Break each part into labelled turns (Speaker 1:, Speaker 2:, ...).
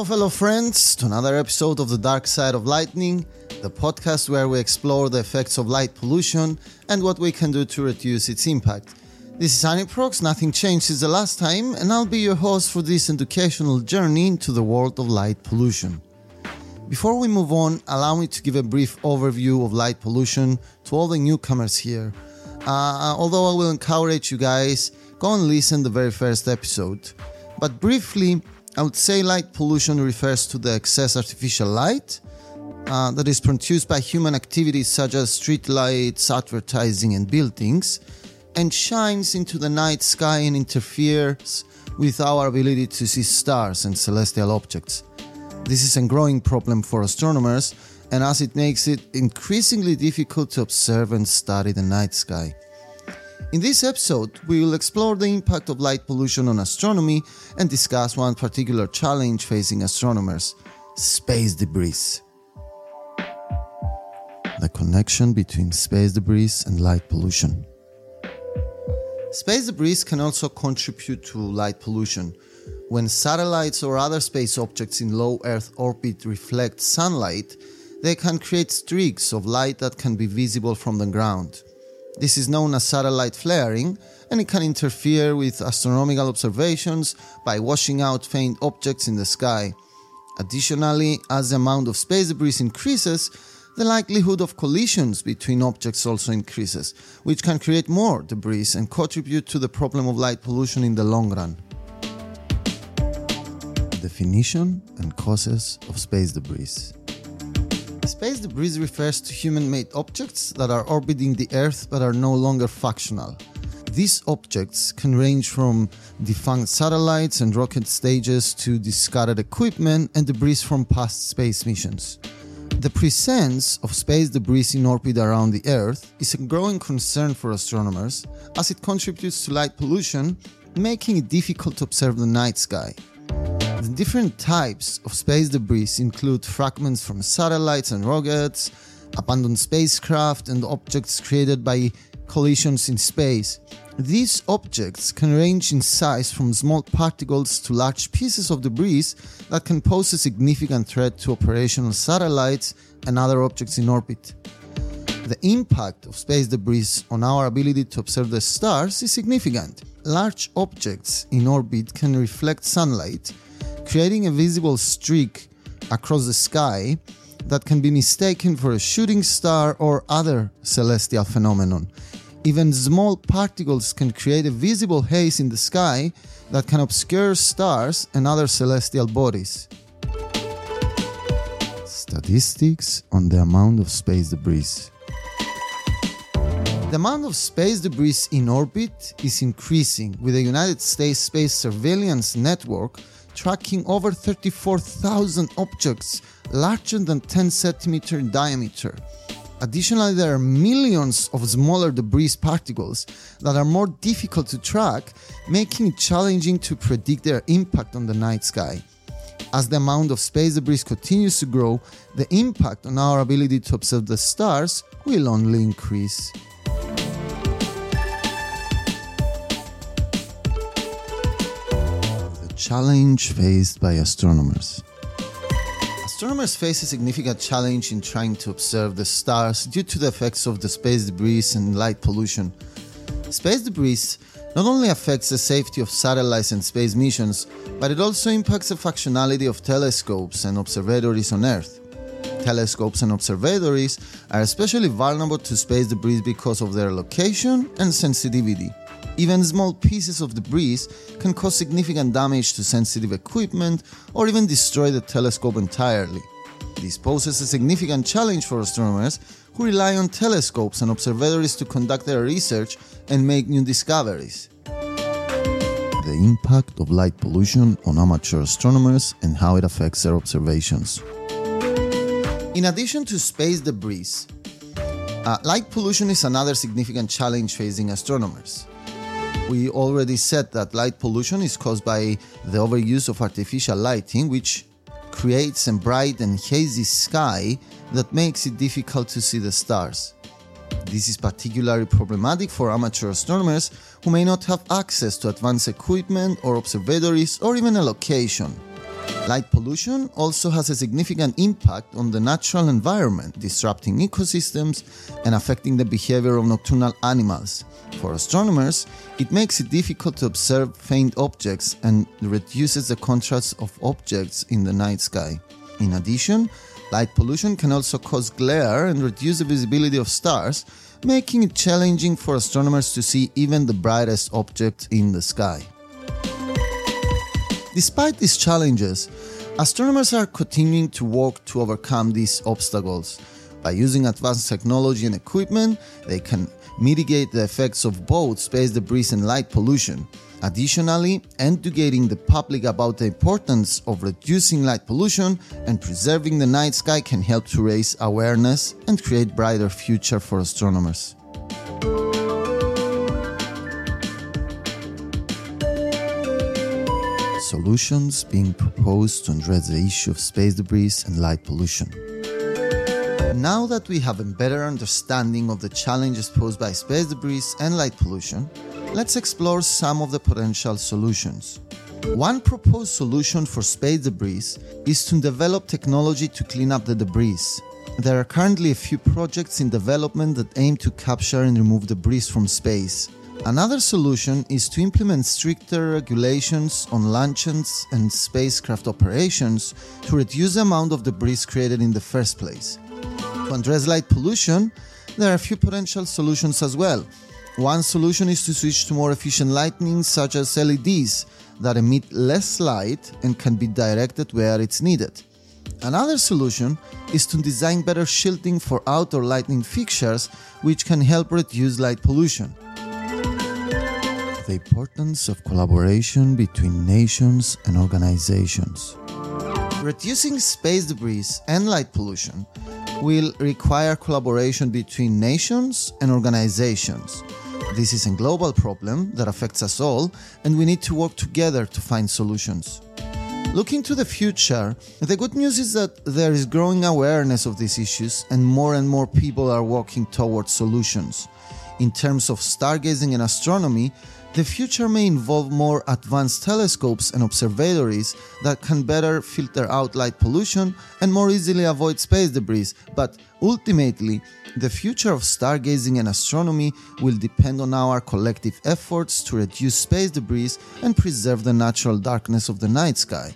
Speaker 1: Hello, fellow friends, to another episode of The Dark Side of Lighting, the podcast where we explore the effects of light pollution and what we can do to reduce its impact. This is Aniprox, nothing changed since the last time, and I'll be your host for this educational journey into the world of light pollution. Before we move on, allow me to give a brief overview of light pollution to all the newcomers here. Uh, although I will encourage you guys, go and listen to the very first episode. But briefly, I would say light pollution refers to the excess artificial light uh, that is produced by human activities such as street lights, advertising, and buildings, and shines into the night sky and interferes with our ability to see stars and celestial objects. This is a growing problem for astronomers, and as it makes it increasingly difficult to observe and study the night sky. In this episode, we will explore the impact of light pollution on astronomy and discuss one particular challenge facing astronomers space debris. The connection between space debris and light pollution. Space debris can also contribute to light pollution. When satellites or other space objects in low Earth orbit reflect sunlight, they can create streaks of light that can be visible from the ground. This is known as satellite flaring, and it can interfere with astronomical observations by washing out faint objects in the sky. Additionally, as the amount of space debris increases, the likelihood of collisions between objects also increases, which can create more debris and contribute to the problem of light pollution in the long run. Definition and causes of space debris. Space debris refers to human made objects that are orbiting the Earth but are no longer functional. These objects can range from defunct satellites and rocket stages to discarded equipment and debris from past space missions. The presence of space debris in orbit around the Earth is a growing concern for astronomers as it contributes to light pollution, making it difficult to observe the night sky. Different types of space debris include fragments from satellites and rockets, abandoned spacecraft, and objects created by collisions in space. These objects can range in size from small particles to large pieces of debris that can pose a significant threat to operational satellites and other objects in orbit. The impact of space debris on our ability to observe the stars is significant. Large objects in orbit can reflect sunlight, creating a visible streak across the sky that can be mistaken for a shooting star or other celestial phenomenon. Even small particles can create a visible haze in the sky that can obscure stars and other celestial bodies. Statistics on the amount of space debris. The amount of space debris in orbit is increasing, with the United States Space Surveillance Network tracking over 34,000 objects larger than 10 centimeter in diameter. Additionally, there are millions of smaller debris particles that are more difficult to track, making it challenging to predict their impact on the night sky. As the amount of space debris continues to grow, the impact on our ability to observe the stars will only increase. Challenge faced by astronomers. Astronomers face a significant challenge in trying to observe the stars due to the effects of the space debris and light pollution. Space debris not only affects the safety of satellites and space missions, but it also impacts the functionality of telescopes and observatories on Earth. Telescopes and observatories are especially vulnerable to space debris because of their location and sensitivity. Even small pieces of debris can cause significant damage to sensitive equipment or even destroy the telescope entirely. This poses a significant challenge for astronomers who rely on telescopes and observatories to conduct their research and make new discoveries. The impact of light pollution on amateur astronomers and how it affects their observations. In addition to space debris, uh, light pollution is another significant challenge facing astronomers. We already said that light pollution is caused by the overuse of artificial lighting, which creates a bright and hazy sky that makes it difficult to see the stars. This is particularly problematic for amateur astronomers who may not have access to advanced equipment or observatories or even a location. Light pollution also has a significant impact on the natural environment, disrupting ecosystems and affecting the behavior of nocturnal animals. For astronomers, it makes it difficult to observe faint objects and reduces the contrast of objects in the night sky. In addition, light pollution can also cause glare and reduce the visibility of stars, making it challenging for astronomers to see even the brightest objects in the sky. Despite these challenges, astronomers are continuing to work to overcome these obstacles. By using advanced technology and equipment, they can mitigate the effects of both space debris and light pollution. Additionally, educating the public about the importance of reducing light pollution and preserving the night sky can help to raise awareness and create brighter future for astronomers. Solutions being proposed to address the issue of space debris and light pollution. Now that we have a better understanding of the challenges posed by space debris and light pollution, let's explore some of the potential solutions. One proposed solution for space debris is to develop technology to clean up the debris. There are currently a few projects in development that aim to capture and remove debris from space. Another solution is to implement stricter regulations on launches and spacecraft operations to reduce the amount of debris created in the first place. To address light pollution, there are a few potential solutions as well. One solution is to switch to more efficient lighting, such as LEDs, that emit less light and can be directed where it's needed. Another solution is to design better shielding for outdoor lighting fixtures, which can help reduce light pollution. The importance of collaboration between nations and organizations. Reducing space debris and light pollution will require collaboration between nations and organizations. This is a global problem that affects us all, and we need to work together to find solutions. Looking to the future, the good news is that there is growing awareness of these issues, and more and more people are working towards solutions. In terms of stargazing and astronomy, the future may involve more advanced telescopes and observatories that can better filter out light pollution and more easily avoid space debris, but ultimately, the future of stargazing and astronomy will depend on our collective efforts to reduce space debris and preserve the natural darkness of the night sky.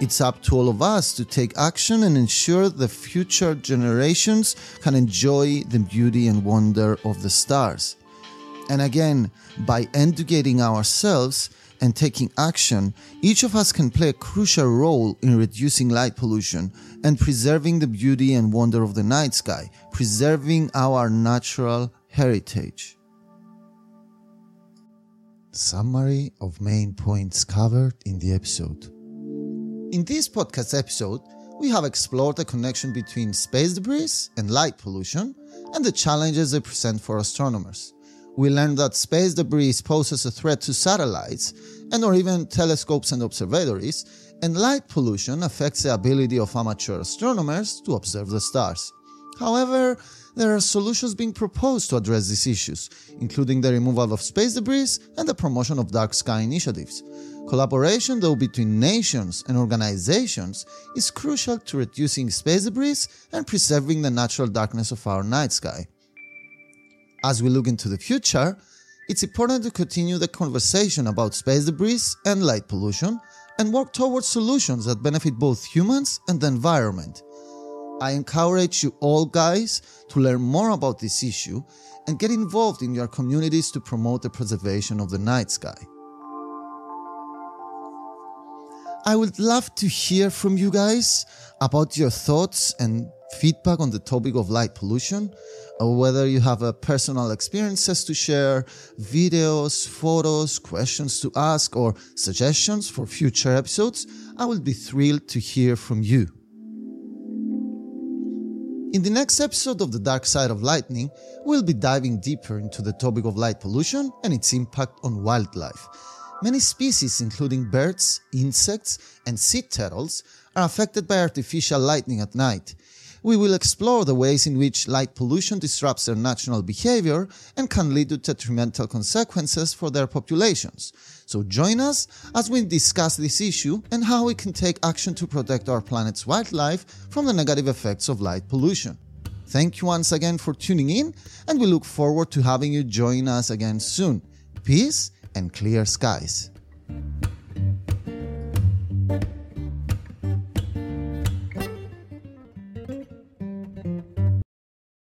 Speaker 1: It's up to all of us to take action and ensure the future generations can enjoy the beauty and wonder of the stars. And again, by educating ourselves and taking action, each of us can play a crucial role in reducing light pollution and preserving the beauty and wonder of the night sky, preserving our natural heritage. Summary of main points covered in the episode. In this podcast episode, we have explored the connection between space debris and light pollution and the challenges they present for astronomers we learned that space debris poses a threat to satellites and or even telescopes and observatories, and light pollution affects the ability of amateur astronomers to observe the stars. However, there are solutions being proposed to address these issues, including the removal of space debris and the promotion of dark sky initiatives. Collaboration, though, between nations and organizations is crucial to reducing space debris and preserving the natural darkness of our night sky. As we look into the future, it's important to continue the conversation about space debris and light pollution and work towards solutions that benefit both humans and the environment. I encourage you all guys to learn more about this issue and get involved in your communities to promote the preservation of the night sky. I would love to hear from you guys about your thoughts and feedback on the topic of light pollution, or whether you have a personal experiences to share, videos, photos, questions to ask, or suggestions for future episodes, I will be thrilled to hear from you. In the next episode of The Dark Side of Lighting, we'll be diving deeper into the topic of light pollution and its impact on wildlife. Many species, including birds, insects, and sea turtles, are affected by artificial lighting at night. We will explore the ways in which light pollution disrupts their natural behavior and can lead to detrimental consequences for their populations. So join us as we discuss this issue and how we can take action to protect our planet's wildlife from the negative effects of light pollution. Thank you once again for tuning in, and we look forward to having you join us again soon. Peace and clear skies.